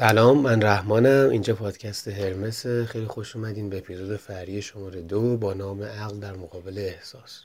سلام من رحمانم. اینجا پادکست هرمس. خیلی خوش اومدین به اپیزود فری شماره دو با نام عقل در مقابل احساس.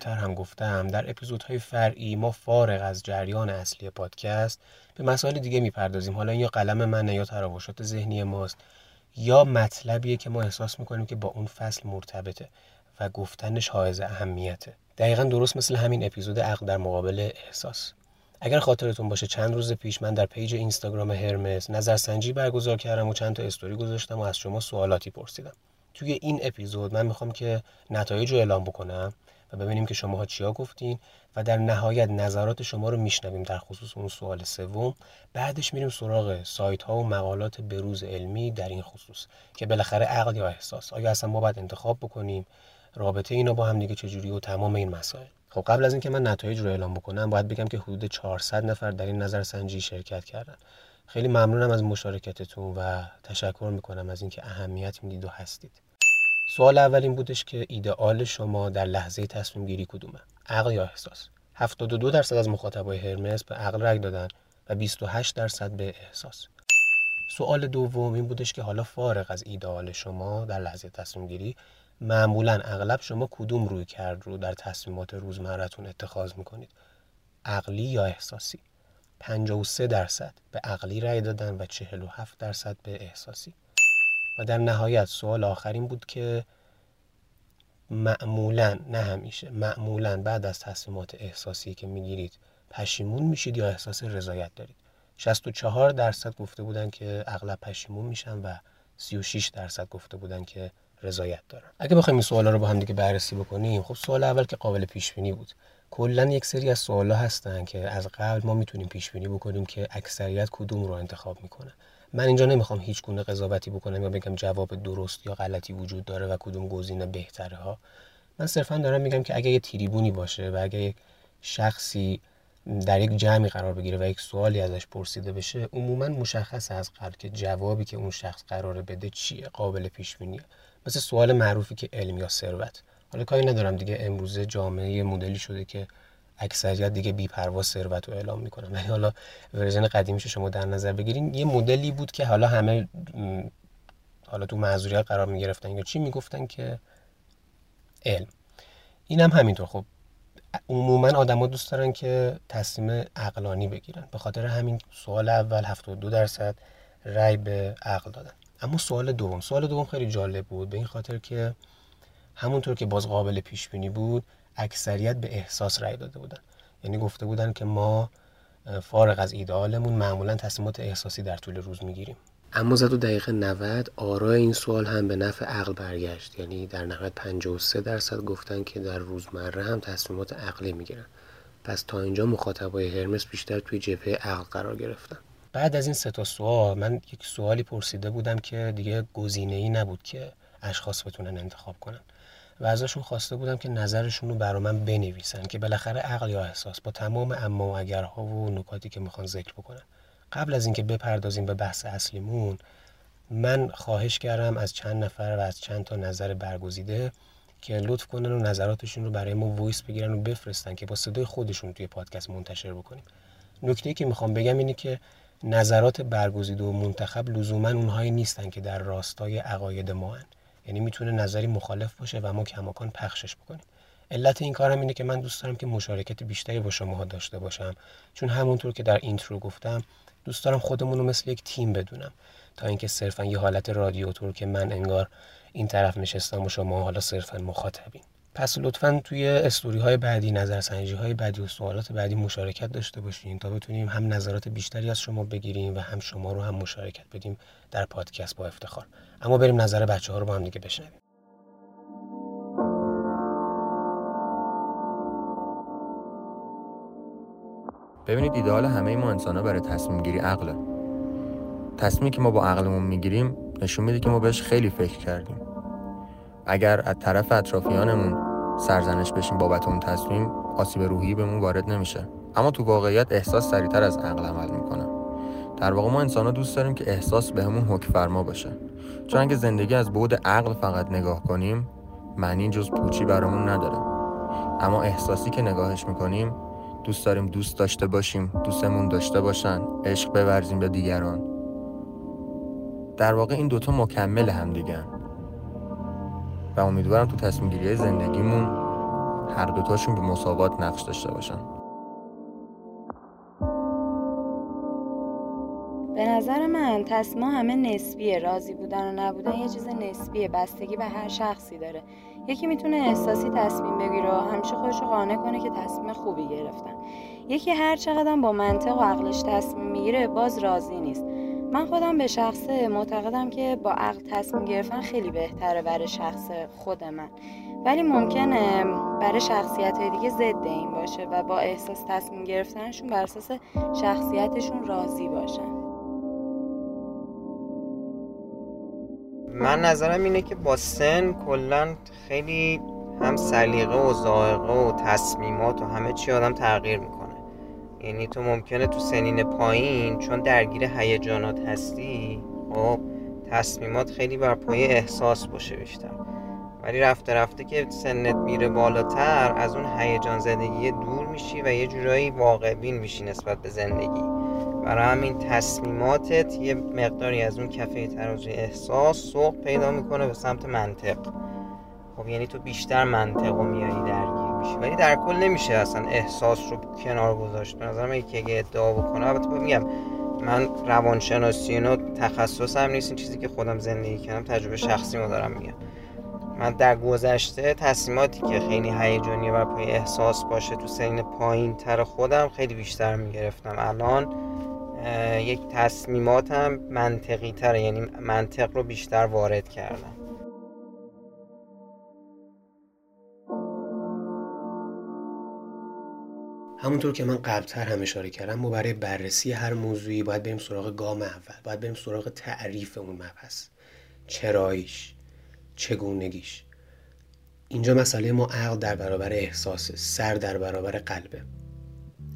قبلتر هم گفتم در اپیزودهای فرعی ما فارغ از جریان اصلی پادکست به مسائل دیگه می‌پردازیم. حالا یا قلم منه یا تراوشات ذهنی ماست یا مطلبیه که ما احساس می‌کنیم که با اون فصل مرتبطه و گفتنش حائز اهمیته. دقیقا درست مثل همین اپیزود عقل در مقابل احساس. اگر خاطرتون باشه چند روز پیش من در page اینستاگرام هرمس نظرسنجی برگزار کردم و چند تا استوری گذاشتم و از شما سوالاتی پرسیدم. توی این اپیزود من می‌خوام که نتایج رو اعلام بکنم. و ببینیم که شماها چیا گفتین و در نهایت نظرات شما رو میشنویم در خصوص اون سوال سوم. بعدش میریم سراغ سایت ها و مقالات بروز علمی در این خصوص که بالاخره عقل یا احساس. آیا اصلا ما باید انتخاب بکنیم؟ رابطه اینا با هم دیگه چجوری و تمام این مسائل. خب قبل از اینکه من نتایج رو اعلام بکنم باید بگم که حدود 400 نفر در این نظرسنجی شرکت کردن. خیلی ممنونم از مشارکتتون و تشکر می‌کنم از اینکه اهمیت می‌دید و هستید. سوال اول این بودش که ایدئال شما در لحظه تصمیم گیری کدومه؟ عقل یا احساس؟ 72 درصد از مخاطبای هرمس به عقل رای دادن و 28 درصد به احساس. سوال دوم این بودش که حالا فارغ از ایدئال شما در لحظه تصمیم گیری معمولا اغلب شما کدوم روی کرد رو در تصمیمات روزمرتون اتخاذ می‌کنید؟ عقلی یا احساسی؟ 53 درصد به عقلی رای دادن و 47 درصد به احساسی. و در نهایت سوال آخرین بود که معمولا نه همیشه معمولا بعد از تصمیمات احساسی که می‌گیرید پشیمون میشید یا احساس رضایت دارید؟ 64 درصد گفته بودن که اغلب پشیمون میشن و 36 درصد گفته بودن که رضایت دارن. اگه بخوایم این سوالا رو با هم دیگه بررسی بکنیم خب سوال اول که قابل پیش بینی بود. کلا یک سری از سوالا هستن که از قبل ما می‌تونیم پیش بینی بکنیم که اکثریت کدوم رو انتخاب می‌کنه من اینجا نمی‌خوام هیچ گونه قضاوتی بکنم یا بگم جواب درست یا غلطی وجود داره و کدوم گزینه بهتره ها. من صرفا دارم میگم که اگه یه تریبونی باشه و اگه یک شخصی در یک جمعی قرار بگیره و یک سوالی ازش پرسیده بشه عموما مشخص از قبل که جوابی که اون شخص قراره بده چیه قابل پیش بینیه. مثل سوال معروفی که علم یا ثروت. حالا کاری ندارم دیگه امروزه جامعه مدلی شده که اکثریت دیگه بیپروا ثروت رو اعلام می‌کنن. ولی حالا ورژن قدیمیش شما در نظر بگیرین یه مدلی بود که حالا همه حالا تو معذوریت قرار می‌گرفتن یا چی می‌گفتن که علم. این هم همینطور. خب عموما آدما دوست دارن که تصمیم عقلانی بگیرن. به خاطر همین سوال اول 72 درصد رای به عقل دادن. اما سوال دوم سوال دوم خیلی جالب بود. به این خاطر که همونطور که باز قابل پیش بینی بود اکثریت به احساس رأی داده بودن. یعنی گفته بودن که ما فارغ از ایدئالمون معمولا تصمیمات احساسی در طول روز می‌گیریم. اما زد و دقیقه 90 آرای این سوال هم به نفع عقل برگشت. یعنی در نهایت 53 درصد گفتن که در روزمره هم تصمیمات عقلی می‌گیرن. پس تا اینجا مخاطبای هرمس بیشتر توی جبهه عقل قرار گرفتن. بعد از این سه تا سوال من یک سوالی پرسیده بودم که دیگه گزینه ای نبود که اشخاص بتونن انتخاب کنن. و ازشون خواسته بودم که نظرشون رو برا من بنویسن که بالاخره عقل یا احساس با تمام اما و اگرها و نکاتی که می‌خوان ذکر بکنن قبل از اینکه بپردازیم به بحث اصلیمون من خواهش کردم از چند نفر و از چند تا نظر برگزیده که لطف کنن و نظراتشون رو برای ما وایس بگیرن و بفرستن که با صدای خودشون توی پادکست منتشر بکنیم نکته که می‌خوام بگم اینه که نظرات برگزیده و منتخب لزوما اونهایی نیستن که در راستای عقاید ما هن. یعنی می‌تونه نظری مخالف باشه و ما کماکان پخشش بکنیم. علت این کارم اینه که من دوست دارم که مشارکت بیشتری با شماها داشته باشم. چون همونطور که در اینترو گفتم دوست دارم خودمون رو مثل یک تیم بدونم. تا اینکه صرفا یه حالت رادیو تور که من انگار این طرف نشستم و شما حالا صرفا مخاطبین. پس لطفا توی استوری های بعدی نظرسنجی های بعدی و سوالات بعدی مشارکت داشته باشین تا بتونیم هم نظرات بیشتری از شما بگیریم و هم شما رو هم مشارکت بدیم در پادکست با افتخار. اما بریم نظر بچه ها رو با هم دیگه بشنویم. ببینید ایدئال همه ما انسان ها برای تصمیم گیری عقله. تصمیمی که ما با عقلمون می‌گیریم نشون میده که ما بهش خیلی فکر کردیم. اگر از طرف اطرافیانمون سرزنش بشیم بابت اون تصمیم آسیب روحی بهمون وارد نمیشه. اما تو واقعیت احساس سریعتر از عقل عمل می‌کنه. در واقع ما انسان ها دوست داریم که احساس بهمون حکم فرما باشه. چون اگه زندگی از بعد عقل فقط نگاه کنیم معنی جز پوچی برامون نداره. اما احساسی که نگاهش می‌کنیم دوست داریم دوست داشته باشیم دوستمون داشته باشن عشق بورزیم به دیگران. در واقع این دوتا مکمل هم دیگه و امیدوارم تو تصمیم زندگیمون هر دوتاشون به مساوات نقش داشته باشن. به نظر من تصمیم همه نسبیه راضی بودن و نبودن یه چیز نسبیه بستگی به هر شخصی داره. یکی می‌تونه احساسی تصمیم بگیره و همیشه خودش قانع کنه که تصمیم خوبی گرفتن. یکی هر چقدر با منطق و عقلش تصمیم می‌گیره باز راضی نیست. من خودم به شخصه معتقدم که با عقل تصمیم گرفتن خیلی بهتره برای شخص خود من. ولی ممکنه برای شخصیت های دیگه ضد این باشه و با احساس تصمیم گرفتنشون بر اساس شخصیتشون راضی باشن. من نظرم اینه که با سن کلا خیلی هم سلیقه و ذائقه و تصمیمات و همه چی آدم تغییر می‌کنه. یعنی تو ممکنه تو سنین پایین چون درگیر هیجانات هستی خب تصمیمات خیلی بر پایه احساس باشه بیشتر. ولی رفته رفته که سنت میره بالاتر از اون هیجان زدگی دور میشی و یه جورایی واقع بین میشی نسبت به زندگی. برای همین تصمیماتت یه مقداری از اون کفه ترازوی احساس سوق پیدا می‌کنه به سمت منطق. خب یعنی تو بیشتر منطق و میایی درگیر. میشی ولی در کل نمیشه اصلا احساس رو کنار گذاشت. به نظرم یکی اگه ادعا بکنه البته میگم من روانشناسی اینا تخصصم نیست این چیزی که خودم زندگی کردم تجربه شخصی ما دارم میگم. من در گذشته تصمیماتی که خیلی هیجانی و پای احساس باشه تو سین پایین تر خودم خیلی بیشتر می‌گرفتم. الان یک تصمیماتم منطقی تره یعنی منطق رو بیشتر وارد کردم. همونطور که من قبلتر هم اشاره کردم ما برای بررسی هر موضوعی باید بریم سراغ گام اول باید بریم سراغ تعریف اون مبحث. چراییش چگونگیش. اینجا مسئله ما عقل در برابر احساس سر در برابر قلبه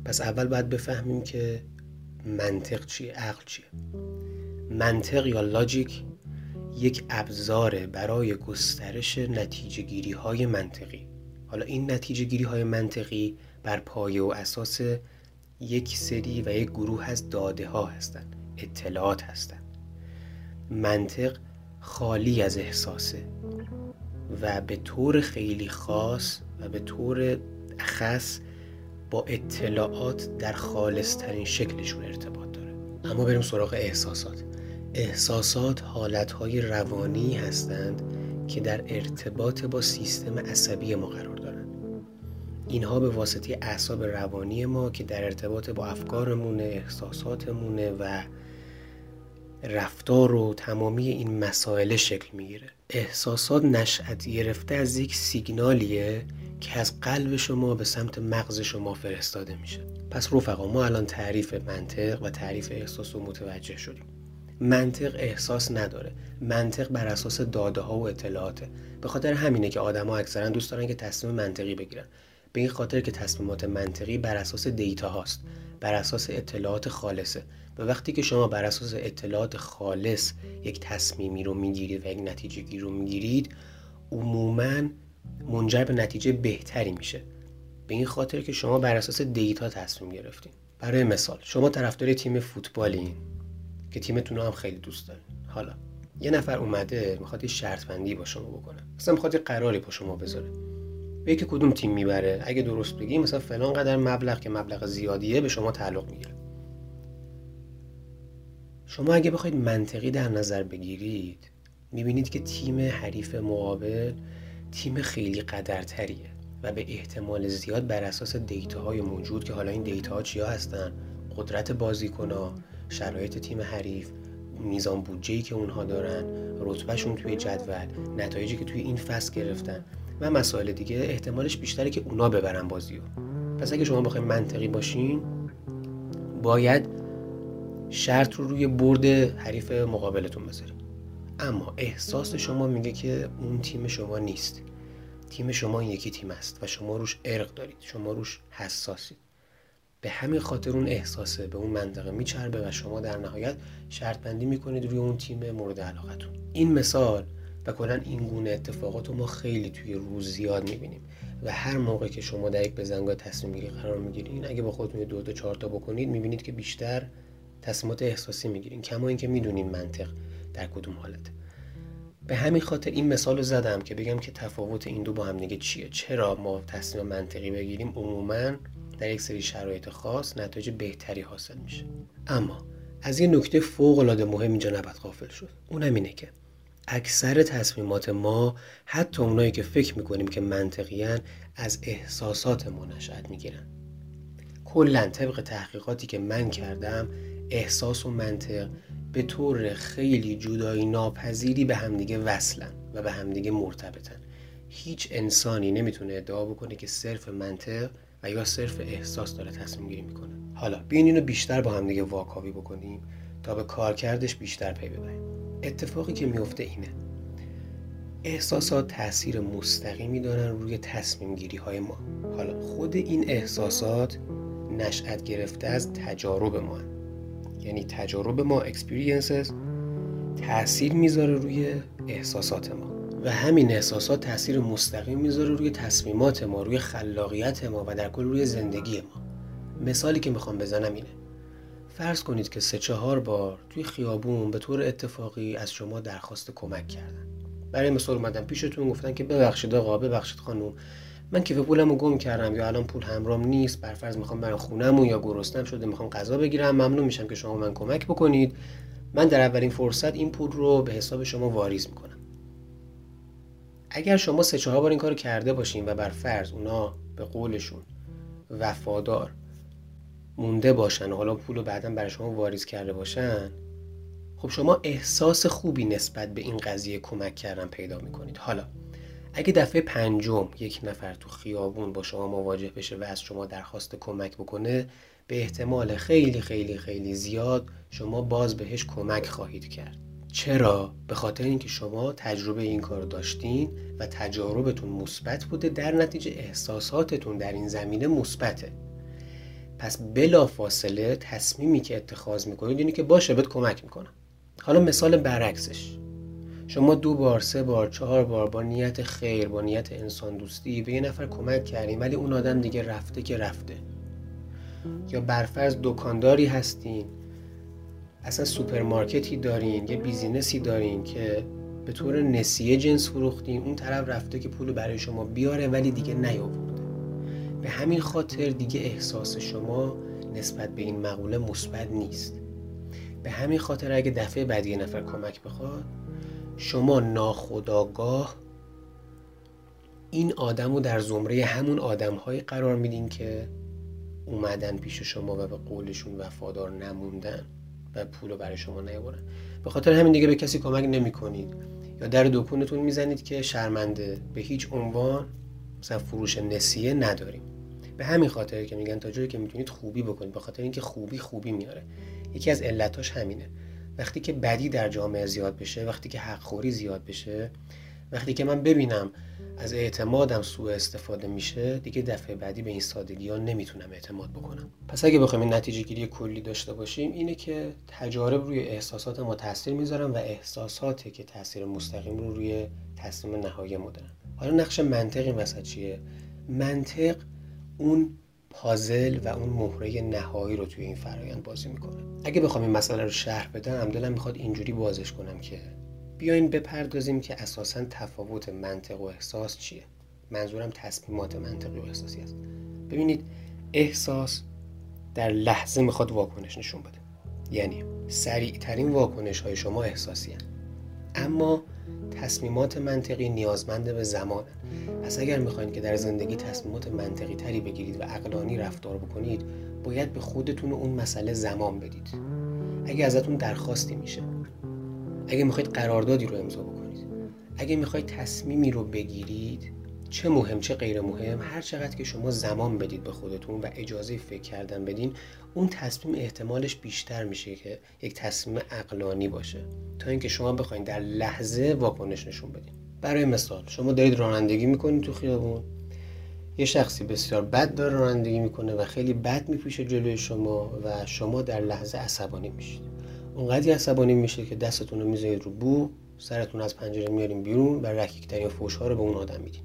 پس اول باید بفهمیم که منطق چیه عقل چیه. منطق یا لاجیک یک ابزاره برای گسترش نتیجه گیری های منطقی. حالا این نتیجه گیری های منطقی بر پایه و اساس یک سری و یک گروه از داده ها هستند اطلاعات هستند. منطق خالی از احساسه و به طور خیلی خاص و به طور خاص با اطلاعات در خالصترین شکلشون ارتباط داره. اما بریم سراغ احساسات. احساسات حالتهای روانی هستند که در ارتباط با سیستم عصبی ما قرار اینها به واسطه اعصاب روانی ما که در ارتباط با افکارمونه احساساتمونه و رفتار و تمامی این مسائل شکل می‌گیره. احساسات نشأت گرفته از یک سیگنالیه که از قلب شما به سمت مغز شما فرستاده میشه. پس رفقا ما الان تعریف منطق و تعریف احساس رو متوجه شدیم. منطق احساس نداره. منطق بر اساس داده ها و اطلاعاته. به خاطر همینه که آدما اکثرا دوست دارن که تصمیم منطقی بگیرن. به این خاطر که تصمیمات منطقی بر اساس دیتا هاست بر اساس اطلاعات خالصه. و وقتی که شما بر اساس اطلاعات خالص یک تصمیمی رو می‌گیرید و یک نتیجه رو می‌گیرید عموما منجر به نتیجه بهتری میشه. به این خاطر که شما بر اساس دیتا تصمیم گرفتین. برای مثال شما طرفدار تیم فوتبالین که تیمتون هم خیلی دوست دارین. حالا یه نفر اومده می‌خواد یه شرط بندی با شما بکنه. مثلا می‌خواد یه قراری با شما بذاره. به که کدوم تیم می‌بره. اگه درست بگی مثلا فلان قدر مبلغ که مبلغ زیادیه به شما تعلق می‌گیره. شما اگه بخواید منطقی در نظر بگیرید می‌بینید که تیم حریف مقابل تیم خیلی قدرتریه و به احتمال زیاد بر اساس دیتاهای موجود که حالا این دیتاها چیا هستن قدرت بازیکنها شرایط تیم حریف میزان بودجه‌ای که اونها دارن رتبهشون توی جدول نتایجی که توی این فصل گرفتن. و مسائل دیگه احتمالش بیشتره که اونا ببرن بازیو. پس اگه شما بخواید منطقی باشین باید شرط رو روی برد حریف مقابلتون بذارید. اما احساس شما میگه که اون تیم شما نیست. تیم شما این یکی تیم است و شما روش ارق دارید. شما روش حساسید. به همین خاطر اون احساسه به اون منطقه میچربه و شما در نهایت شرط بندی می‌کنید روی اون تیم مورد علاقتون. این مثال و کلا این گونه اتفاقات رو ما خیلی توی روز زیاد می‌بینیم. و هر موقع که شما در یک بزنگاه تصمیم گیری قرار می‌گیرین اگه با خودتون دو تا چهار تا بکنید می‌بینید که بیشتر تصمیمات احساسی می‌گیرین. کما اینکه می‌دونین منطق در کدوم حالته. به همین خاطر این مثال زدم که بگم که تفاوت این دو با هم دیگه چیه. چرا ما تصمیم منطقی بگیریم؟ عموما در یک سری شرایط خاص نتایج بهتری حاصل میشه. اما از یه نکته فوق العاده مهم اینجا نباید غافل شد. اونم اینه که اکثر تصمیمات ما حتی اونایی که فکر می‌کنیم که منطقیان از احساسات ما نشأت می‌گیرن. کلا طبق تحقیقاتی که من کردم احساس و منطق به طور خیلی جدایی ناپذیری به همدیگه وصلن و به همدیگه مرتبطن. هیچ انسانی نمی‌تونه ادعا بکنه که صرف منطق و یا صرف احساس داره تصمیم گیری می‌کنه. حالا بیاین اینو بیشتر با همدیگه واکاوی بکنیم تا به کارکردش بیشتر پی ببریم. اتفاقی که میفته اینه. احساسات تاثیر مستقیمی دارن روی تصمیم گیری های ما. حالا خود این احساسات نشأت گرفته از تجارب ما. یعنی تجارب ما experiences تاثیر می‌ذاره روی احساسات ما. و همین احساسات تاثیر مستقیم می‌ذاره روی تصمیمات ما روی خلاقیت ما و در کل روی زندگی ما. مثالی که می‌خوام بزنم اینه. فرض کنید که سه چهار بار توی خیابون به طور اتفاقی از شما درخواست کمک کردن. برای مثال اومدن پیشتون گفتن که ببخشید آقا ببخشید خانم. من کیف پولم رو گم کردم یا الان پول همرام نیست بر فرض می‌خوام برای خونم یا گرسنم شده می‌خوام غذا بگیرم ممنون میشم که شما من کمک بکنید. من در اولین فرصت این پول رو به حساب شما واریز می‌کنم. اگر شما سه چهار بار این کارو کرده باشین و بر فرض اونا به قولشون وفادار مونده باشن. و حالا پول رو بعدا برای شما واریز کرده باشن. خب شما احساس خوبی نسبت به این قضیه کمک کردن پیدا می‌کنید. حالا اگه دفعه پنجم یک نفر تو خیابون با شما مواجه بشه و از شما درخواست کمک بکنه به احتمال خیلی خیلی خیلی زیاد شما باز بهش کمک خواهید کرد. چرا؟ به خاطر اینکه شما تجربه این کار داشتین و تجاربتون مثبت بوده در نتیجه احساساتتون در این زمینه مثبته. پس بلا فاصله تصمیمی که اتخاذ می‌کنید اینه که باشه بهت کمک می‌کنم. حالا مثال برعکسش. شما دو بار سه بار چهار بار با نیت خیر با نیت انسان دوستی به یه نفر کمک کردین ولی اون آدم دیگه رفته که رفته. یا برفرض دکانداری هستین اصلا سوپرمارکتی دارین یه business ی دارین که به طور نسیه جنس فروختین اون طرف رفته که پول برای شما بیاره ولی دیگه نیاورده. به همین خاطر دیگه احساس شما نسبت به این مقوله مثبت نیست. به همین خاطر اگه دفعه بعدی یه نفر کمک بخواد شما ناخداگاه این آدم رو در زمره همون آدم قرار میدین که اومدن پیش شما و به قولشون وفادار نموندن و پول رو برای شما نیاورن به خاطر همین دیگه به کسی کمک نمی کنید یا در دکونتون می‌زنید که شرمنده. به هیچ عنوان مثلا فروش نسیه نداریم. به همین خاطر که میگن تا جایی که می‌تونید خوبی بکنید به خاطر اینکه خوبی خوبی میاره. یکی از علتاش همینه. وقتی که بدی در جامعه زیاد بشه وقتی که حقخوری زیاد بشه وقتی که من ببینم از اعتمادم سوء استفاده میشه دیگه دفعه بعدی به این سادگی ها نمی‌تونم اعتماد بکنم. پس اگه بخوایم این نتیجه گیری کلی داشته باشیم اینه که تجارب روی احساسات ما تاثیر می‌ذارن و احساساتی که تاثیر مستقیم رو روی تصمیم نهایی ما دارن. حالا نقش منطق این وسط چیه؟ منطق اون پازل و اون مهره نهایی رو توی این فرایند بازی می‌کنه. اگه بخوام این مسئله رو شرح بدم دلم می‌خواد اینجوری بازش کنم که بیاین بپردازیم که اساسا تفاوت منطق و احساس چیه. منظورم تصمیمات منطقی و احساسی است. ببینید احساس در لحظه می‌خواد واکنش نشون بده. یعنی سریع ترین واکنش های شما احساسی هن. اما تصمیمات منطقی نیازمند به زمان. پس اگر می‌خواید که در زندگی تصمیمات منطقی تری بگیرید و اقلانی رفتار بکنید باید به خودتون اون مسئله زمان بدید. اگه ازتون درخواستی میشه. اگه می‌خواید قراردادی رو امضا بکنید. اگه می‌خواید تصمیمی رو بگیرید چه مهم چه غیر مهم هر چقدر که شما زمان بدید به خودتون و اجازه فکر کردن بدین اون تصمیم احتمالش بیشتر میشه که یک تصمیم اقلانی باشه. تا اینکه شما بخواید در لحظه واکنش نشون بدین. برای مثال شما دارید رانندگی می‌کنید تو خیابون. یه شخصی بسیار بد داره رانندگی می‌کنه و خیلی بد میپیشه جلوی شما و شما در لحظه عصبانی میشید. اونقدر عصبانی میشه که دستتون رو می‌ذارید رو بو سرتون از پنجره میاریم بیرون و رکیکترین فوش ها رو به اون آدم میدین.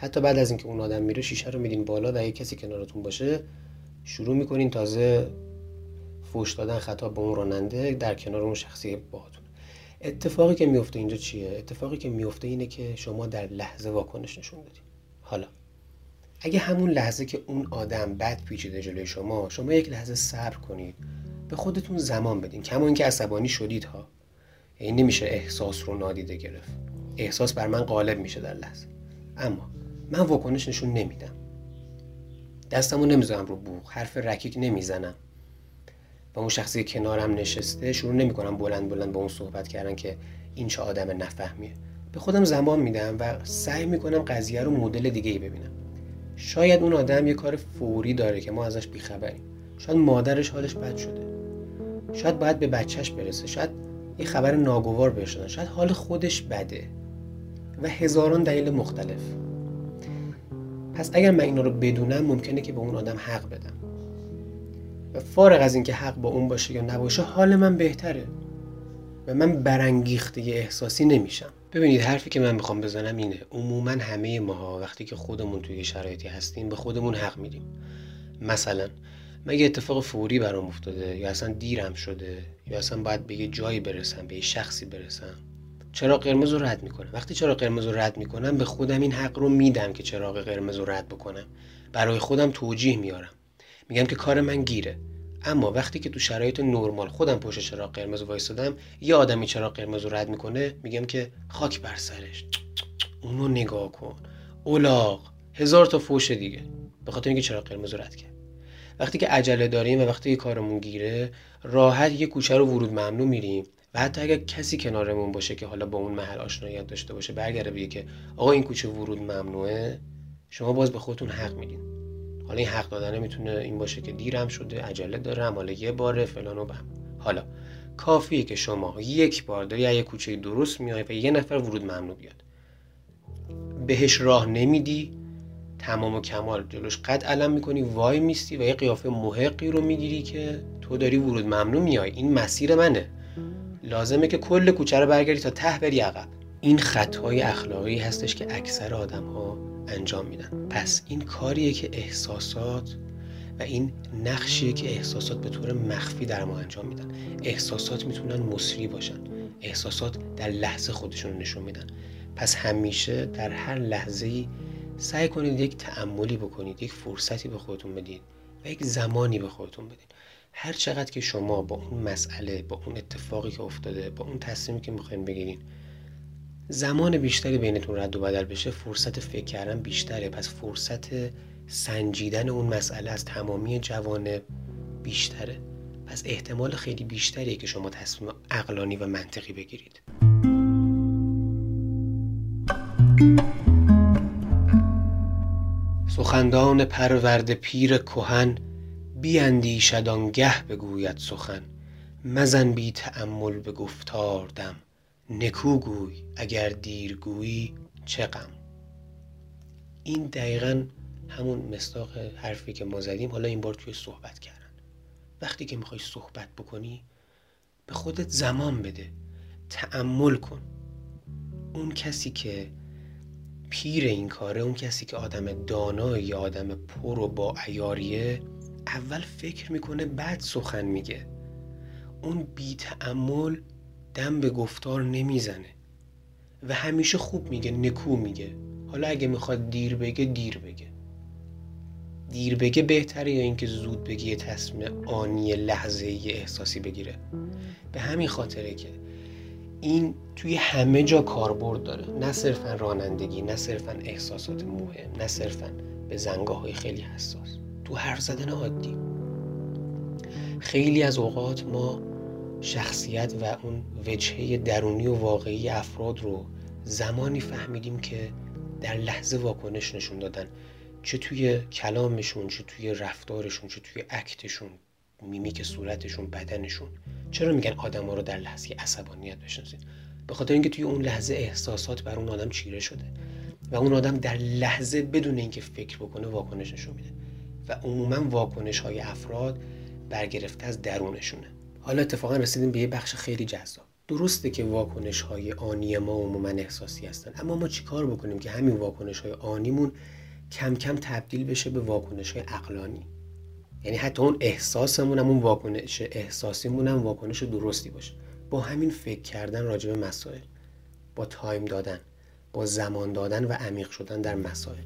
حتی بعد از اینکه اون آدم میره شیشه رو میدین بالا و یه کسی کنارتون باشه شروع می‌کنین تازه فوش دادن خطا به اون راننده در کنار اون شخصی باهاتون. اتفاقی که میفته اینجا چیه؟ اتفاقی که میفته اینه که شما در لحظه واکنش نشون بدید حالا اگه همون لحظه که اون آدم بد پیچیده جلوی شما شما یک لحظه صبر کنید. به خودتون زمان بدین. کما اینکه عصبانی شدید ها. این نمیشه احساس رو نادیده گرفت. احساس بر من غالب میشه در لحظه. اما من واکنش نشون نمیدم. دستمو نمی‌ذارم رو بوق. حرف رکیک نمی‌زنم. و اون شخصی کنارم نشسته شروع نمی‌کنم بلند بلند با اون صحبت کردن که این چه آدم نفهمیه. به خودم زمان میدم و سعی می‌کنم قضیه رو مدل دیگه ای ببینم. شاید اون آدم یه کار فوری داره که ما ازش بیخبریم. شاید مادرش حالش بد شده. شاید باید به بچهش برسه. شاید یه خبر ناگوار بهش شاید حال خودش بده. و هزاران دلیل مختلف. پس اگر من اینا رو بدونم ممکنه که به اون آدم حق بدم. و فارغ از اینکه حق با اون باشه یا نباشه حال من بهتره. و من برانگیخته احساسی نمیشم. ببینید حرفی که من می‌خوام بزنم اینه. عموما همه ماها وقتی که خودمون توی شرایطی هستیم به خودمون حق میدیم. مثلا من یه اتفاق فوری برام افتاده یا اصلا دیرم شده یا اصلا باید به یه جایی برسم به یه شخصی برسم. چراغ قرمز رو رد می‌کنم؟ وقتی چراغ قرمز رو رد می‌کنم به خودم این حق رو میدم که چراغ قرمز رو رد بکنم. برای خودم توجیه میارم میگم که کار من گیره. اما وقتی که تو شرایط نرمال خودم پشت چراغ قرمز وایسادم یه آدمی چراغ قرمز رو رد می‌کنه میگم که خاک بر سرش. اونو نگاه کن. اولاغ. هزار تا فوش دیگه. به خاطر اینکه چراغ قرمز رو رد کرد. وقتی که عجله داریم و وقتی کارمون گیره راحت یه کوچه رو ورود ممنوع میریم. و حتی اگر کسی کنارمون باشه که حالا با اون محل آشناییت داشته باشه برگرده بگه که آقا این کوچه ورود ممنوعه شما باز به خودتون حق میدین. حالا این حق دادنه می‌تونه این باشه که دیرم شده عجله دارم حالا یه باره فلان و بهم. حالا کافیه که شما یک بار داری یه کوچه درست میای و یه نفر ورود ممنوع بیاد. بهش راه نمیدی تمام و کمال جلوش قد علم می‌کنی وای میستی و یه قیافه محقی رو می‌گیری که تو داری ورود ممنوع میای. این مسیر منه. لازمه که کل کوچه رو برگردی تا ته بری عقب. این خطای اخلاقی هستش که اکثر آدم ها انجام میدن. پس این کاریه که احساسات و این نقشیه که احساسات به طور مخفی در ما انجام میدن. احساسات می‌تونن مصری باشن. احساسات در لحظه خودشون نشون میدن. پس همیشه در هر لحظه ای سعی کنید یک تعملی بکنید یک فرصتی به خودتون بدید و یک زمانی به خودتون بدید. هر چقدر که شما با اون مسئله با اون اتفاقی که افتاده با اون تصمیمی که می‌خواین بگیرین زمان بیشتری بینتون رد و بدل بشه فرصت فکر کردن بیشتره. پس فرصت سنجیدن اون مسئله از تمامی جوانب بیشتره. پس احتمال خیلی بیشتریه که شما تصمیم اقلانی و منطقی بگیرید. سخندان پرورد پیر کهن بیاندیشد آنگه بگوید سخن. مزن بی تأمل به گفتار دم. نکو گوی اگر دیر گویی چه غم. این دقیقا همون مصداق حرفی که ما زدیم. حالا این بار توی صحبت کردن. وقتی که می‌خوای صحبت بکنی به خودت زمان بده. تأمل کن. اون کسی که پیر این کاره اون کسی که آدم دانایی آدم پر و با عیاریه اول فکر می‌کنه بعد سخن میگه. اون بی تعمل دم به گفتار نمی‌زنه. و همیشه خوب میگه نکو میگه. حالا اگه می‌خواد دیر بگه دیر بگه. دیر بگه بهتره یا اینکه زود بگه یه تصمیم آنی لحظه ای احساسی بگیره. به همین خاطره که این توی همه جا کاربرد داره. نه صرفا رانندگی نه صرفا احساسات مهم نه صرفا به زنگاه های خیلی حساس. تو حرف زدن عادی. خیلی از اوقات ما شخصیت و اون وجهه درونی و واقعی افراد رو زمانی فهمیدیم که در لحظه واکنش نشون دادن. چه توی کلامشون چه توی رفتارشون چه توی اکتشون میمیک صورتشون بدنشون. چرا میگن آدم ها رو در لحظه عصبانیت بشناسید به خاطر اینکه توی اون لحظه احساسات بر اون آدم چیره شده و اون آدم در لحظه بدون اینکه فکر بکنه واکنش نشون میده. و عموما واکنش های افراد برگرفته از درونشونه. حالا اتفاقا رسیدیم به یه بخش خیلی جذاب. درسته که واکنش های آنی ما عموما احساسی هستن اما ما چیکار بکنیم که همین واکنش های آنیمون کم کم تبدیل بشه به واکنش های عقلانی؟ یعنی حتی اون احساسمون هم اون واکنش احساسیمون هم واکنش درستی باشه. با همین فکر کردن راجع به مسائل با تایم دادن با زمان دادن و عمیق شدن در مسائل.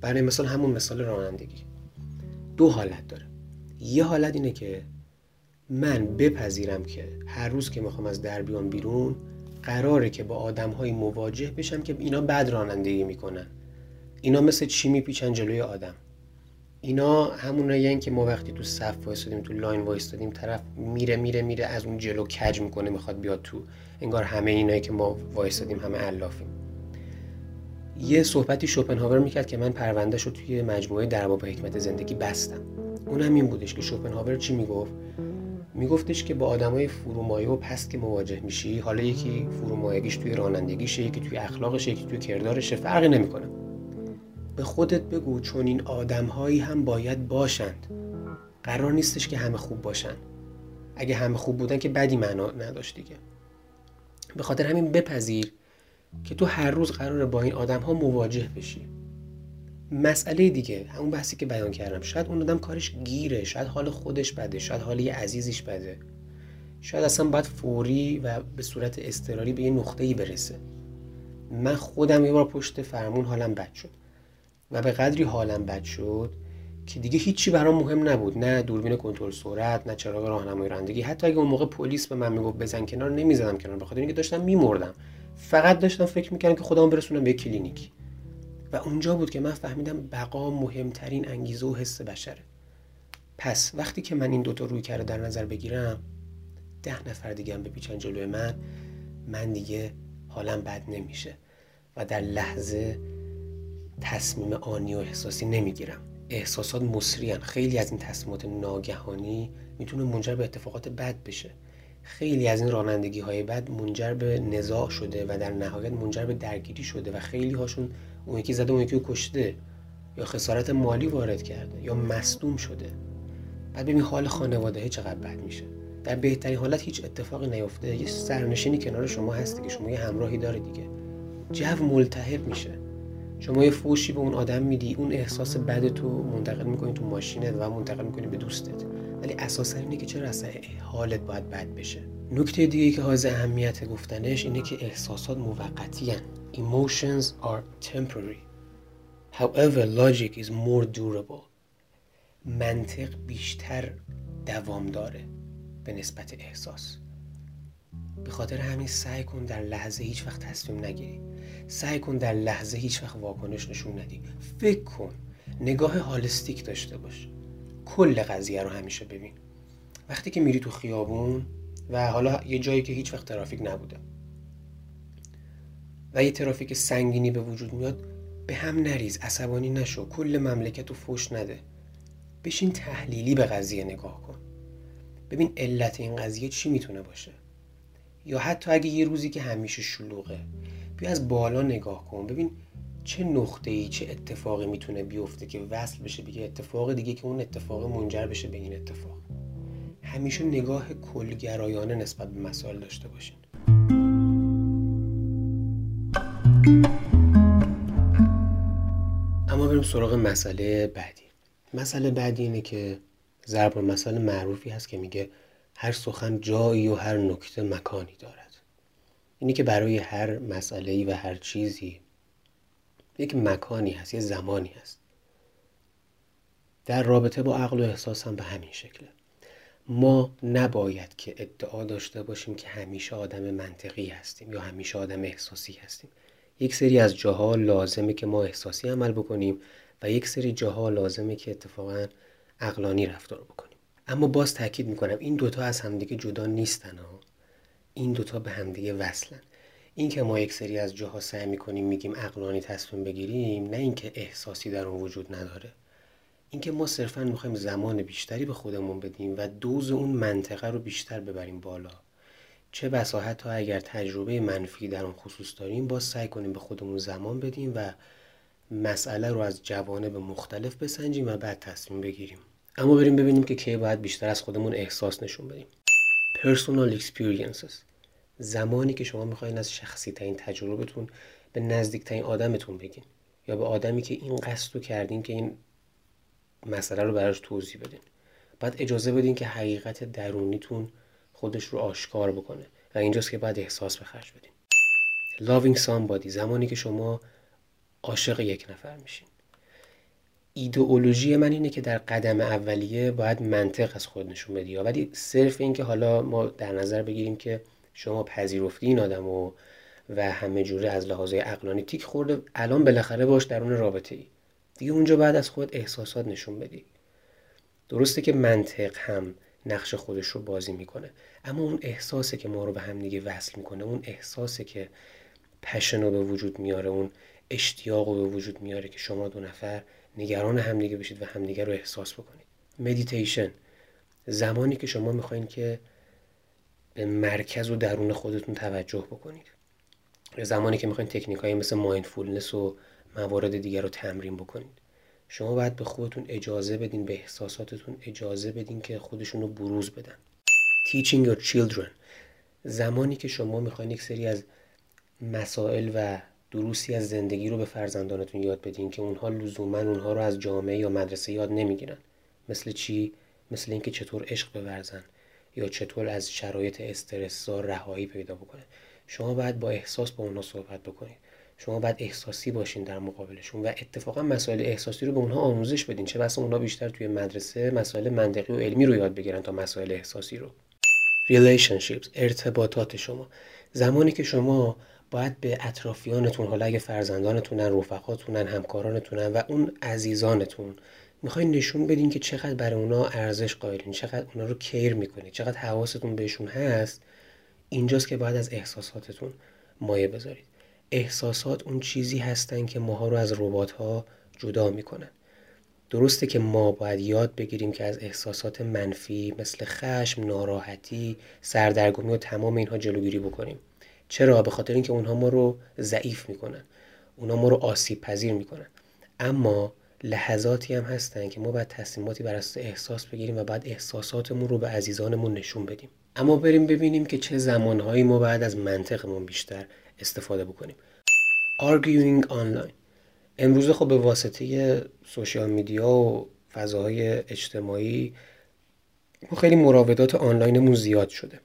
برای مثال همون مثال رانندگی. دو حالت داره. یه حالت اینه که من بپذیرم که هر روز که می‌خوام از در بیام بیرون قراره که با آدم های مواجه بشم که اینا بد رانندگی می‌کنن. اینا مثل چی میپیچن جلوی آدم. اینا همونایی که ما وقتی تو صف وایستادیم تو line وایستادیم طرف میره میره میره از اون جلو کج می‌کنه می‌خواد بیاد تو انگار همه اینایی که ما وایستادیم همه علافیم یه صحبتی شوپنهاور می‌کرد که من پروندهش رو توی مجموعه درباب حکمت زندگی بستم. اونم این بودش که شوپنهاور چی می‌گفت؟ میگفتش که با آدمای فرومایه و پست که مواجه میشی حالا یکی فرومایگیش توی رانندگیشه یکی توی اخلاقش یکی توی کردارشه فرقی نمی‌کنه. به خودت بگو چون این آدمهایی هم باید باشند. قرار نیستش که همه خوب باشن. اگه همه خوب بودن که بدی معنا نداشت دیگه. به خاطر همین بپذیر که تو هر روز قراره با این آدم ها مواجه بشی. مسئله دیگه همون بحثی که بیان کردم. شاید اون آدم کارش گیره شاید حال خودش بده شاید حال یه عزیزیش بده. شاید اصلا باید فوری و به صورت استراری به یه نقطه ای برسه. من خودم یه بار پشت فرمون حالم بد شد. و به قدری حالم بد شد که دیگه هیچی برام مهم نبود. نه دوربین کنترل سرعت نه چراغ راهنمایی رانندگی. حتی اگه اون موقع پلیس به من می‌گفت بزن کنار نمی‌زدم کنار بخاطر اینکه داشتم میمردم. فقط داشتم فکر می‌کردم که خودم برسونم به کلینیک. و اونجا بود که من فهمیدم بقا مهمترین انگیزه و حس بشره. پس وقتی که من این دوتا روی کرده در نظر بگیرم ده نفر دیگه هم بپیچن جلوی من من دیگه حالم بد نمیشه و در لحظه تصمیم آنی و احساسی نمی‌گیرم. احساسات مصریان خیلی از این تصمیمات ناگهانی می‌تونه منجر به اتفاقات بد بشه. خیلی از این رانندگی های بد منجر به نزاع شده و در نهایت منجر به درگیری شده و خیلی هاشون اون یکی زده اون یکی کشته یا خسارت مالی وارد کرده یا مصدوم شده. بعد ببین حال خانواده چقدر بد میشه. در بهترین حالت هیچ اتفاقی نیفته. یه سرنشینی کنار شما هست که شما یه همراهی داره دیگه. جو ملتهب میشه. شما یه فوشی به اون آدم میدی اون احساس بد تو منتقل می‌کنی تو ماشینت و منتقل می‌کنی به دوستت. ولی اساسا اینه که چرا اصلا حالت باید بد بشه. نکته دیگه که حائز اهمیت گفتنش اینه که احساسات موقتی Emotions are temporary. However logic is more durable. منطق بیشتر دوام داره به نسبت احساس. به خاطر همین سعی کن در لحظه هیچ وقت تصمیم نگیری. سعی کن در لحظه هیچ وقت واکنش نشون ندی. فکر کن. نگاه هالستیک داشته باش. کل قضیه رو همیشه ببین. وقتی که میری تو خیابون و حالا یه جایی که هیچ وقت ترافیک نبوده و یه ترافیک سنگینی به وجود میاد به هم نریز. عصبانی نشو. کل مملکت رو فش نده. بشین تحلیلی به قضیه نگاه کن. ببین علت این قضیه چی می‌تونه باشه. یا حتی اگه یه روزی که همیشه شلوغه. بیا از بالا نگاه کن. ببین چه نقطه ای چه اتفاقی می‌تونه بیفته که وصل بشه به اتفاق دیگه که اون اتفاق منجر بشه به این اتفاق. همیشه نگاه کلگرایانه نسبت به مسائل داشته باشین. اما بریم سراغ مسئله بعدی. مسئله بعدی اینه که ضرب مسئله معروفی هست که میگه هر سخن جایی و هر نکته مکانی دارد. اینی که برای هر مسئله و هر چیزی یک مکانی هست یه زمانی هست. در رابطه با عقل و احساس هم به همین شکله. ما نباید که ادعا داشته باشیم که همیشه آدم منطقی هستیم یا همیشه آدم احساسی هستیم. یک سری از جاها لازمه که ما احساسی عمل بکنیم و یک سری جاها لازمه که اتفاقا عقلانی رفتار بکنیم. اما باز تاکید می‌کنم این دوتا از همدیگه جدا نیستن ها. این دوتا به همدیگه وصلن. این که ما یک سری از جاها سعی می‌کنیم میگیم عقلانی تصمیم بگیریم نه اینکه احساسی در اون وجود نداره. اینکه ما صرفا می‌خوایم زمان بیشتری به خودمون بدیم و دوز اون منطقه رو بیشتر ببریم بالا. چه بسا حتی اگر تجربه منفی در اون خصوص داریم باز سعی کنیم به خودمون زمان بدیم و مسئله رو از جوانب مختلف بسنجیم و بعد تصمیم بگیریم. اما بریم ببینیم که کی باید بیشتر از خودمون احساس نشون بدیم. Personal experiences. زمانی که شما می‌خواین از شخصی ترین تجربتون به نزدیکترین آدمتون بگین یا به آدمی که این قصد رو کردین که این مسئله رو براش توضیح بدین. بعد اجازه بدین که حقیقت درونیتون خودش رو آشکار بکنه و اینجاست که بعد احساس به خرج بدین. Loving somebody زمانی که شما عاشق یک نفر میشین. ایدئولوژی من اینه که در قدم اولیه باید منطق از خود نشون بدی. ولی صرف این که حالا ما در نظر بگیریم که شما پذیرفتی این آدم و و همه جوره از لحاظ عقلانی تیک خورده الان بالاخره باش درون رابطه ای دیگه اونجا باید از خود احساسات نشون بدی. درسته که منطق هم نقش خودش رو بازی می‌کنه اما اون احساسه که ما رو به هم دیگه وصل می‌کنه اون احساسه که passion رو به وجود میاره اون اشتیاق رو به وجود میاره که شما دو نفر نگران همدیگه بشید و همدیگه رو احساس بکنید. مدیتیشن زمانی که شما می‌خواین که به مرکز و درون خودتون توجه بکنید. زمانی که می‌خواین تکنیک های مثل مایندفولنس و موارد دیگر رو تمرین بکنید. شما باید به خودتون اجازه بدین به احساساتتون اجازه بدین که خودشون رو بروز بدن. Teaching your children. زمانی که شما می‌خواین یک سری از مسائل و دروسی از زندگی رو به فرزندانتون یاد بدین که اونها لزوما اونها رو از جامعه یا مدرسه یاد نمی‌گیرن. مثل چی؟ مثل اینکه چطور عشق بورزن یا چطور از شرایط استرسزا رهایی پیدا بکنه. شما باید با احساس با اونها صحبت بکنید شما باید احساسی باشین در مقابلشون و اتفاقا مسائل احساسی رو به اونها آموزش بدین. چه بسا اونها بیشتر توی مدرسه مسائل منطقی و علمی رو یاد بگیرن تا مسائل احساسی رو. Relationships ارتباطات شما. زمانی که شما باید به اطرافیانتون حالا اگه فرزندانتونن رفقاتونن همکارانتونن و اون عزیزانتون می‌خواین نشون بدین که چقدر برای اونا ارزش قائلین چقدر اونا رو کیر می‌کنید چقدر حواستون بهشون هست اینجاست که باید از احساساتتون مایه بذارید. احساسات اون چیزی هستن که ماها رو از ربات ها جدا می‌کنن. درسته که ما باید یاد بگیریم که از احساسات منفی مثل خشم، ناراحتی، سردرگمی و تمام اینها جلوگیری بکنیم. چرا؟ به خاطر اینکه اونها ما رو ضعیف می‌کنن. اونها ما رو آسیب پذیر می‌کنن. اما لحظاتی هم هستن که ما باید تصمیماتی بر اساس احساس بگیریم و بعد احساساتمون رو به عزیزانمون نشون بدیم. اما بریم ببینیم که چه زمانهایی ما باید از منطقمون بیشتر استفاده بکنیم. Arguing online. امروزه خب به واسطه سوشیال میدیا و فضاهای اجتماعی ما خیلی مراودات آنلاینمون زیاد شده.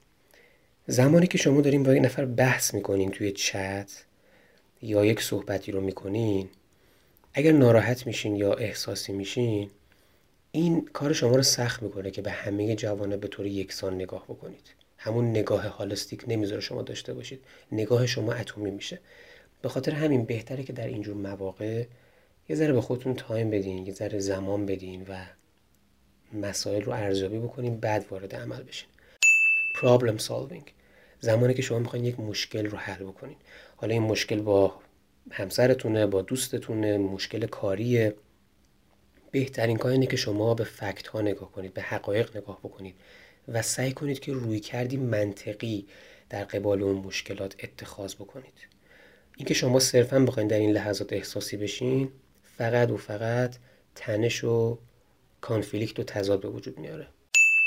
زمانی که شما داریم با یک نفر بحث می‌کنین توی چت یا یک صحبتی رو می‌کنین اگر ناراحت میشین یا احساسی میشین این کار شما رو سخت می‌کنه که به همه جوانه به طور یکسان نگاه بکنید. همون نگاه هالستیک نمی‌ذاره شما داشته باشید. نگاه شما اتمی میشه. به خاطر همین بهتره که در اینجور مواقع یه ذره به خودتون تایم بدین یه ذره زمان بدین و مسائل رو ارزیابی بکنین بعد وارد عمل بشین. Problem solving. زمانی که شما می‌خواین یک مشکل رو حل بکنین. حالا این مشکل با همسرتونه با دوستتونه مشکل کاریه. بهترین کار اینه که شما به فکت ها نگاه کنید به حقایق نگاه بکنید و سعی کنید که روی کردی منطقی در قبال اون مشکلات اتخاذ بکنید. اینکه شما صرفا بخواید در این لحظات احساسی بشین فقط و فقط تنش و کانفلیکت و تضاد به وجود میاره.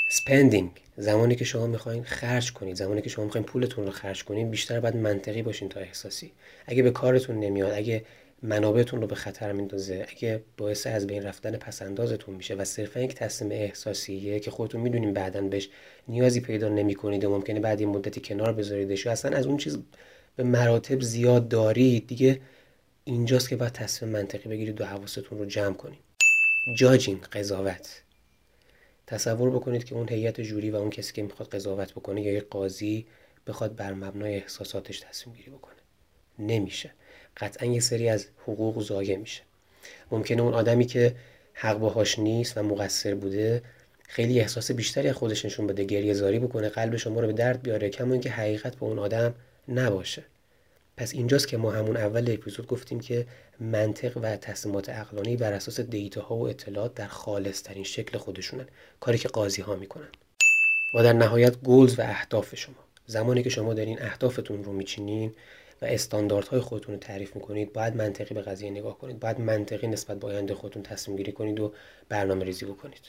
Spending. زمانی که شما می‌خواین خرج کنید زمانی که شما می‌خواین پولتون رو خرج کنید بیشتر باید منطقی باشین تا احساسی. اگه به کارتون نمیاد اگه منابعتون رو به خطر میندازه اگه باعث از بین رفتن پسندازتون میشه و صرفا یک تصمیم احساسیه که خودتون می‌دونین بعدا بهش نیازی پیدا نمی‌کنید و ممکنه بعد یه مدتی کنار بذاریدش و اصلا از اون چیز به مراتب زیاد دارید دیگه اینجاست که باید تصمیم منطقی بگیرید و حواستون رو جمع کنید. جاجینگ قضاوت. تصور بکنید که اون هیئت جوری و اون کسی که می‌خواد قضاوت بکنه یا یک قاضی بخواد بر مبنای احساساتش تصمیم گیری بکنه. نمیشه. قطعا یه سری از حقوق ضایع میشه. ممکنه اون آدمی که حق باهاش نیست و مقصر بوده خیلی احساس بیشتری از خودش نشون بده گریه زاری بکنه قلب شما رو به درد بیاره کما اینکه حقیقت به اون آدم نباشه. پس اینجاست که ما همون اول اپیزود گفتیم که منطق و تصمیمات عقلانی بر اساس دیتاها و اطلاعات در خالص ترین شکل خودشونن. کاری که قاضی ها می‌کنن. و در نهایت گولز و اهداف شما. زمانی که شما دارین اهدافتون رو میچینین و استانداردهای خودتون رو تعریف می‌کنید باید منطقی به قضیه نگاه کنید. باید منطقی نسبت به آینده خودتون تصمیم گیری کنید و برنامه ریزی بکنید.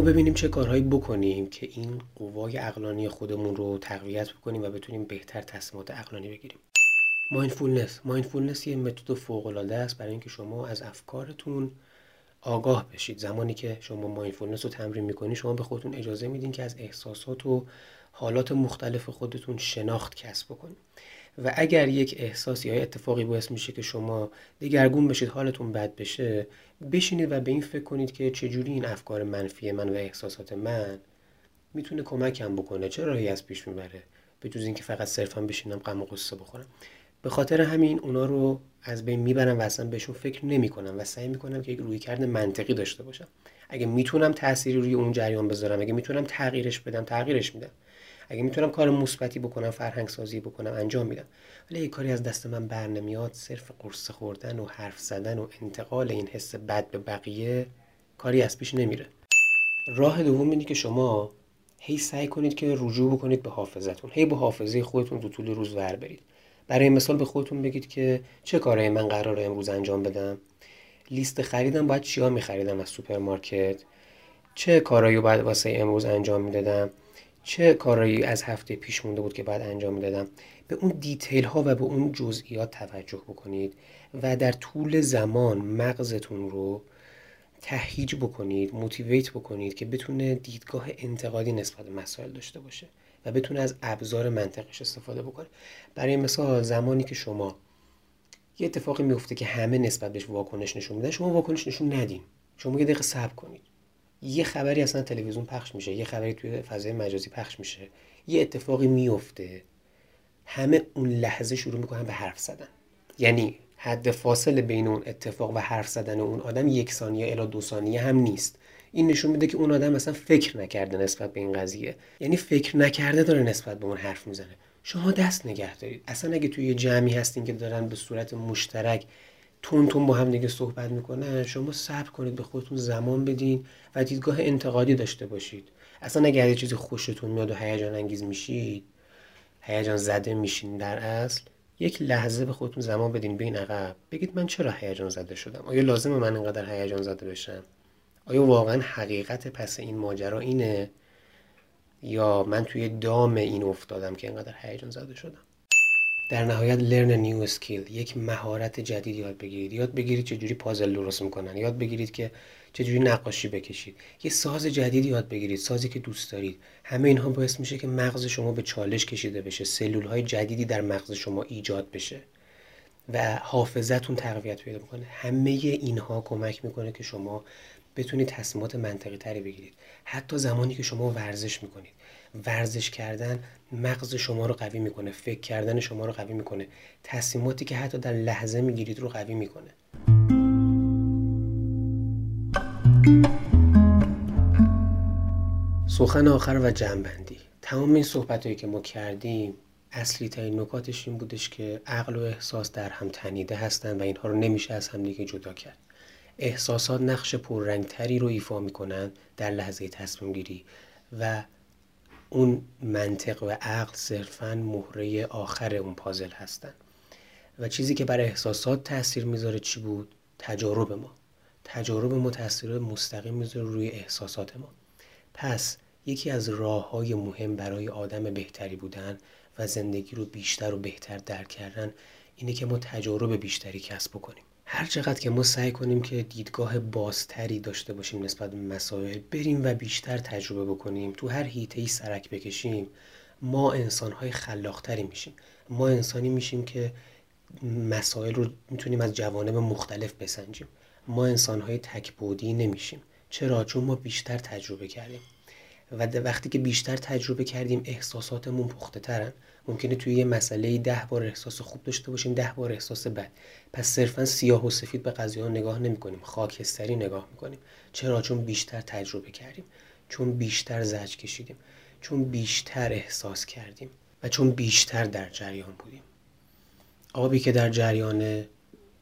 اما ببینیم چه کارهایی بکنیم که این قوای عقلانی خودمون رو تقویت بکنیم و بتونیم بهتر تصمیمات عقلانی بگیریم. mindfulness mindfulness یه متد فوق العاده است برای اینکه شما از افکارتون آگاه بشید. زمانی که شما mindfulness رو تمرین می‌کنید شما به خودتون اجازه میدین که از احساسات و حالات مختلف خودتون شناخت کسب بکنید و اگر یک احساسی یا اتفاقی باعث میشه که شما دگرگون بشید حالتون بد بشه بشینید و به این فکر کنید که چجوری این افکار منفی من و احساسات من می‌تونه کمکم بکنه. چه راهی از پیش می‌بره؟ به جز اینکه فقط صرفا بشینم غم و قصه بخورم. به خاطر همین اونا رو از بین می‌برم و اصلا بهشون فکر نمی‌کنم و سعی می‌کنم که یک رویکرد منطقی داشته باشم. اگه می‌تونم تأثیری روی اون جریان بذارم اگه می‌تونم تغییرش بدم تغییرش میدم. اگه می‌تونم کار مثبتی بکنم فرهنگ سازی بکنم انجام میدم. ولی اگه کاری از دست من بر نمیاد صرف قرص خوردن و حرف زدن و انتقال این حس بد به بقیه کاری از پیش نمیره. راه دوم اینه که شما هی سعی کنید که رجوع بکنید به حافظتون. هی به حافظه خودتون تو طول روز ور برید. برای مثال به خودتون بگید که چه کارهایی من قراره امروز انجام بدم؟ لیست خریدم باید چیا میخریدم از سوپرمارکت؟ چه کارهایی باید واسه امروز انجام می‌دادم؟ چه کارهایی از هفته پیش مونده بود که باید انجام می‌دادم به اون detail ها و به اون جزئیات توجه بکنید و در طول زمان مغزتون رو تهیج بکنید موتیویت بکنید که بتونه دیدگاه انتقادی نسبت به مسائل داشته باشه و بتونه از ابزار منطقش استفاده بکنه. برای مثال زمانی که شما یه اتفاقی میفته که همه نسبت بهش واکنش نشون میدن شما واکنش نشون ندین. شما یه دقیقه صبر کنید. یه خبری اصلا تلویزیون پخش میشه یه خبری توی فضای مجازی پخش میشه. یه اتفاقی میفته. همه اون لحظه شروع می‌کنن به حرف زدن. یعنی حد فاصله بین اون اتفاق و حرف زدن اون آدم یک ثانیه الا دو ثانیه هم نیست. این نشون میده که اون آدم اصلا فکر نکرده نسبت به این قضیه. یعنی فکر نکرده داره نسبت به اون حرف می‌زنه. شما دست نگه دارید. اصلا اگه توی یه جمعی هستین که دارن به صورت مشترک تون تون با هم دیگه صحبت می‌کنن شما صبر کنید به خودتون زمان بدین و دیدگاه انتقادی داشته باشید. اصلا اگر یه چیزی خوشتون میاد و هیجان انگیز میشید هیجان زده میشین در اصل یک لحظه به خودتون زمان بدین. بین عقب بگید من چرا هیجان زده شدم؟ آیا لازمه من اینقدر هیجان زده بشم؟ آیا واقعا حقیقت پس این ماجرا اینه؟ یا من توی دام این افتادم که اینقدر هیجان زده شدم؟ در نهایت لرن نیو اسکیل یک مهارت جدید یاد بگیرید. یاد بگیرید چجوری پازل درست می‌کنن. یاد بگیرید که چجوری نقاشی بکشید. یه ساز جدید یاد بگیرید سازی که دوست دارید. همه اینها باعث میشه که مغز شما به چالش کشیده بشه. سلول های جدیدی در مغز شما ایجاد بشه و حافظتون تقویت پیدا می‌کنه. همه اینها کمک می‌کنه که شما بتونید تصمیمات منطقی تری بگیرید. حتی زمانی که شما ورزش می‌کنید. ورزش کردن مغز شما رو قوی می‌کنه فکر کردن شما رو قوی می‌کنه. تصمیماتی که حتی در لحظه می‌گیرید رو قوی می‌کنه. سخن آخر و جنبندی. تمام این صحبت هایی که ما کردیم اصلی ترین نکاتش این بودش که عقل و احساس در هم تنیده هستند و اینها رو نمیشه از هم دیگه جدا کرد. احساسات نقش پررنگتری رو ایفا می‌کنن در لحظه تصمیم گیری و اون منطق و عقل صرفا مهره آخر اون پازل هستن. و چیزی که برای احساسات تاثیر می‌ذاره چی بود؟ تجارب ما. تجارب ما تاثیر مستقیم می‌ذاره روی احساسات ما. پس یکی از راه های مهم برای آدم بهتری بودن و زندگی رو بیشتر و بهتر درک کردن اینه که ما تجارب بیشتری کسب بکنیم. هر چقدر که ما سعی کنیم که دیدگاه بازتری داشته باشیم نسبت به مسائل بریم و بیشتر تجربه بکنیم تو هر هیته ای سرک بکشیم ما انسانهای خلاقتری میشیم. ما انسانی میشیم که مسائل رو می‌تونیم از جوانب مختلف بسنجیم. ما انسانهای تکبودی نمیشیم. چرا؟ چون ما بیشتر تجربه کردیم. و وقتی که بیشتر تجربه کردیم احساساتمون پخته ترن ممکنه توی یه مسئله ده بار احساس خوب داشته باشیم ده بار احساس بد. پس صرفا سیاه و سفید به قضیه ها نگاه نمی کنیم خاکستری نگاه می‌کنیم. چرا؟ چون بیشتر تجربه کردیم. چون بیشتر زج کشیدیم. چون بیشتر احساس کردیم. و چون بیشتر در جریان بودیم. آبی که در جریان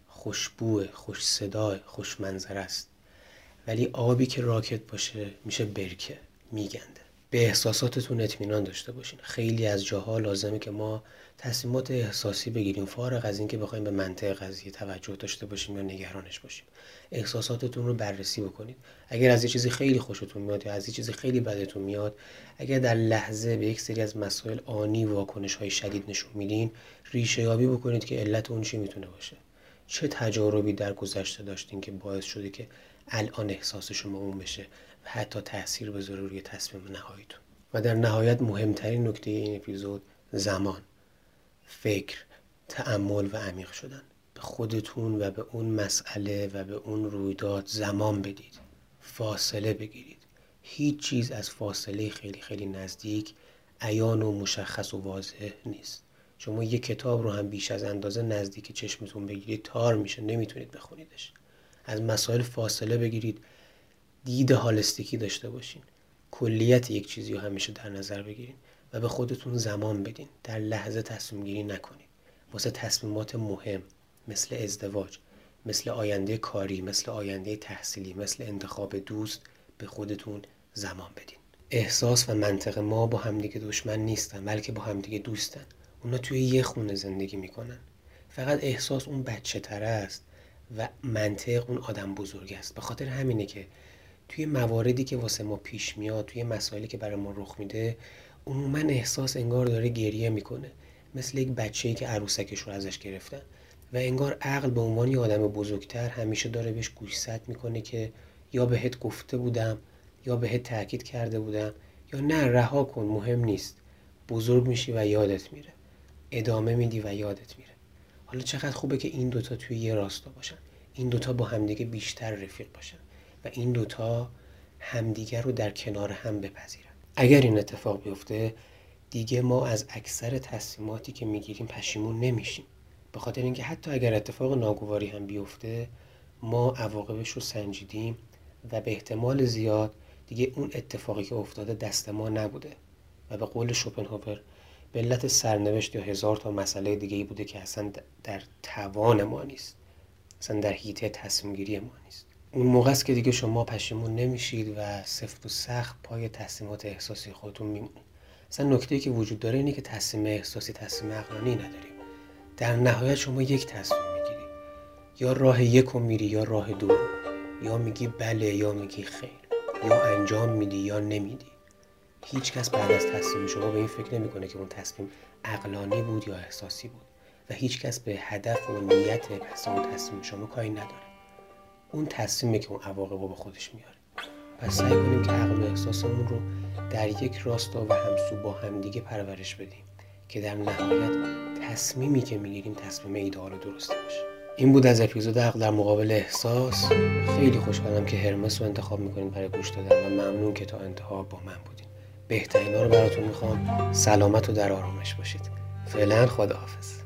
خوشبوه خوش صدای خوش منظر است. ولی آبی که راکت باشه میشه برکه میگنده. به احساساتتون اطمینان داشته باشین. خیلی از جاها لازمه که ما تصمیمات احساسی بگیریم فارغ از اینکه بخوایم به منطق قضیه توجه داشته باشیم یا نگرانش باشیم. احساساتتون رو بررسی بکنید. اگر از یه چیزی خیلی خوشتون میاد یا از یه چیزی خیلی بدتون میاد اگر در لحظه به یک سری از مسائل آنی واکنش های شدید نشون میدین ریشه یابی بکنید که علت اون چی می‌تونه باشه. چه تجاربی در گذشته داشتین که باعث شده که الان احساس شما اون بشه؟ حتی تاثیر بذاره روی تصمیم نهاییتون. و در نهایت مهمترین نکته این اپیزود زمان فکر تعمل و عمیق شدن. به خودتون و به اون مسئله و به اون رویداد زمان بدید. فاصله بگیرید. هیچ چیز از فاصله خیلی خیلی نزدیک عیان و مشخص و واضح نیست. شما یه کتاب رو هم بیش از اندازه نزدیک چشمتون بگیرید تار میشه نمی‌تونید بخونیدش. از مسائل فاصله بگیرید. دید هالستیکی داشته باشین. کلیت یک چیزی رو همیشه در نظر بگیرید و به خودتون زمان بدین. در لحظه تصمیم گیری نکنید واسه تصمیمات مهم مثل ازدواج مثل آینده کاری مثل آینده تحصیلی مثل انتخاب دوست به خودتون زمان بدین. احساس و منطق ما با همدیگه دشمن نیستن بلکه با همدیگه دوستن. اونا توی یه خونه زندگی می‌کنن. فقط احساس اون بچه تره است و منطق اون آدم بزرگ است. به خاطر همینه که توی مواردی که واسه ما پیش میاد توی مسائلی که برای ما رخ میده عموما احساس انگار داره گریه می‌کنه. مثل یک بچه‌ای که عروسکش رو ازش گرفتن. و انگار عقل به عنوان یه آدم بزرگتر همیشه داره بهش گوشزد می‌کنه که یا بهت گفته بودم یا بهت تاکید کرده بودم یا نه رها کن مهم نیست. بزرگ میشی و یادت میره. ادامه میدی و یادت میره. حالا چقدر خوبه که این دوتا توی یه راستا باشن. این دوتا با همدیگه بیشتر رفیق باشن. و این دوتا همدیگه رو در کنار هم بپذیرن. اگر این اتفاق بیفته دیگه ما از اکثر تصمیماتی که می‌گیریم پشیمون نمیشیم. به خاطر اینکه حتی اگر اتفاق ناگواری هم بیفته ما عواقبش رو سنجیدیم و به احتمال زیاد دیگه اون اتفاقی که افتاده دست ما نبوده. و به قول شوپنهاور به علت سرنوشت یا هزار تا مسئله دیگه ای بوده که اصلا در توان ما نیست. اصلا در حیطه تصمیم گیری ما نیست. اون موقع است که دیگه شما پشیمون نمیشید و سفت و سخت پای تصمیمات احساسی خودتون میمونید. اصلا نکته که وجود داره اینه که تصمیم احساسی تصمیم عقلانی نداریم. در نهایت شما یک تصمیم می‌گیری یا راه یک رو میری یا راه دو یا میگی بله یا میگی خیر. یا انجام میدی یا نمیدی. هیچ کس بعد از تصمیم شما به این فکر نمی‌کنه که اون تصمیم عقلانی بود یا احساسی بود. و هیچ کس به هدف و نیت پس اون تصمیم شما کاری نداره. اون تصمیمی که اون عواقب رو به خودش میاره. پس سعی کنیم که عقل و احساسمون رو در یک راستا و همسو با همدیگه پرورش بدیم که در نهایت تصمیمی که می‌گیریم تصمیم ایدئال و درسته باشه. این بود از اپیزود عقل در مقابل احساس. خیلی خوشحالم که هرمس رو انتخاب می‌کنیم برای گوش دادن و ممنون که تا انتها با من بودین. بهترین رو براتون می‌خوام. سلامت و در آرامش باشید. فعلا خداحافظ.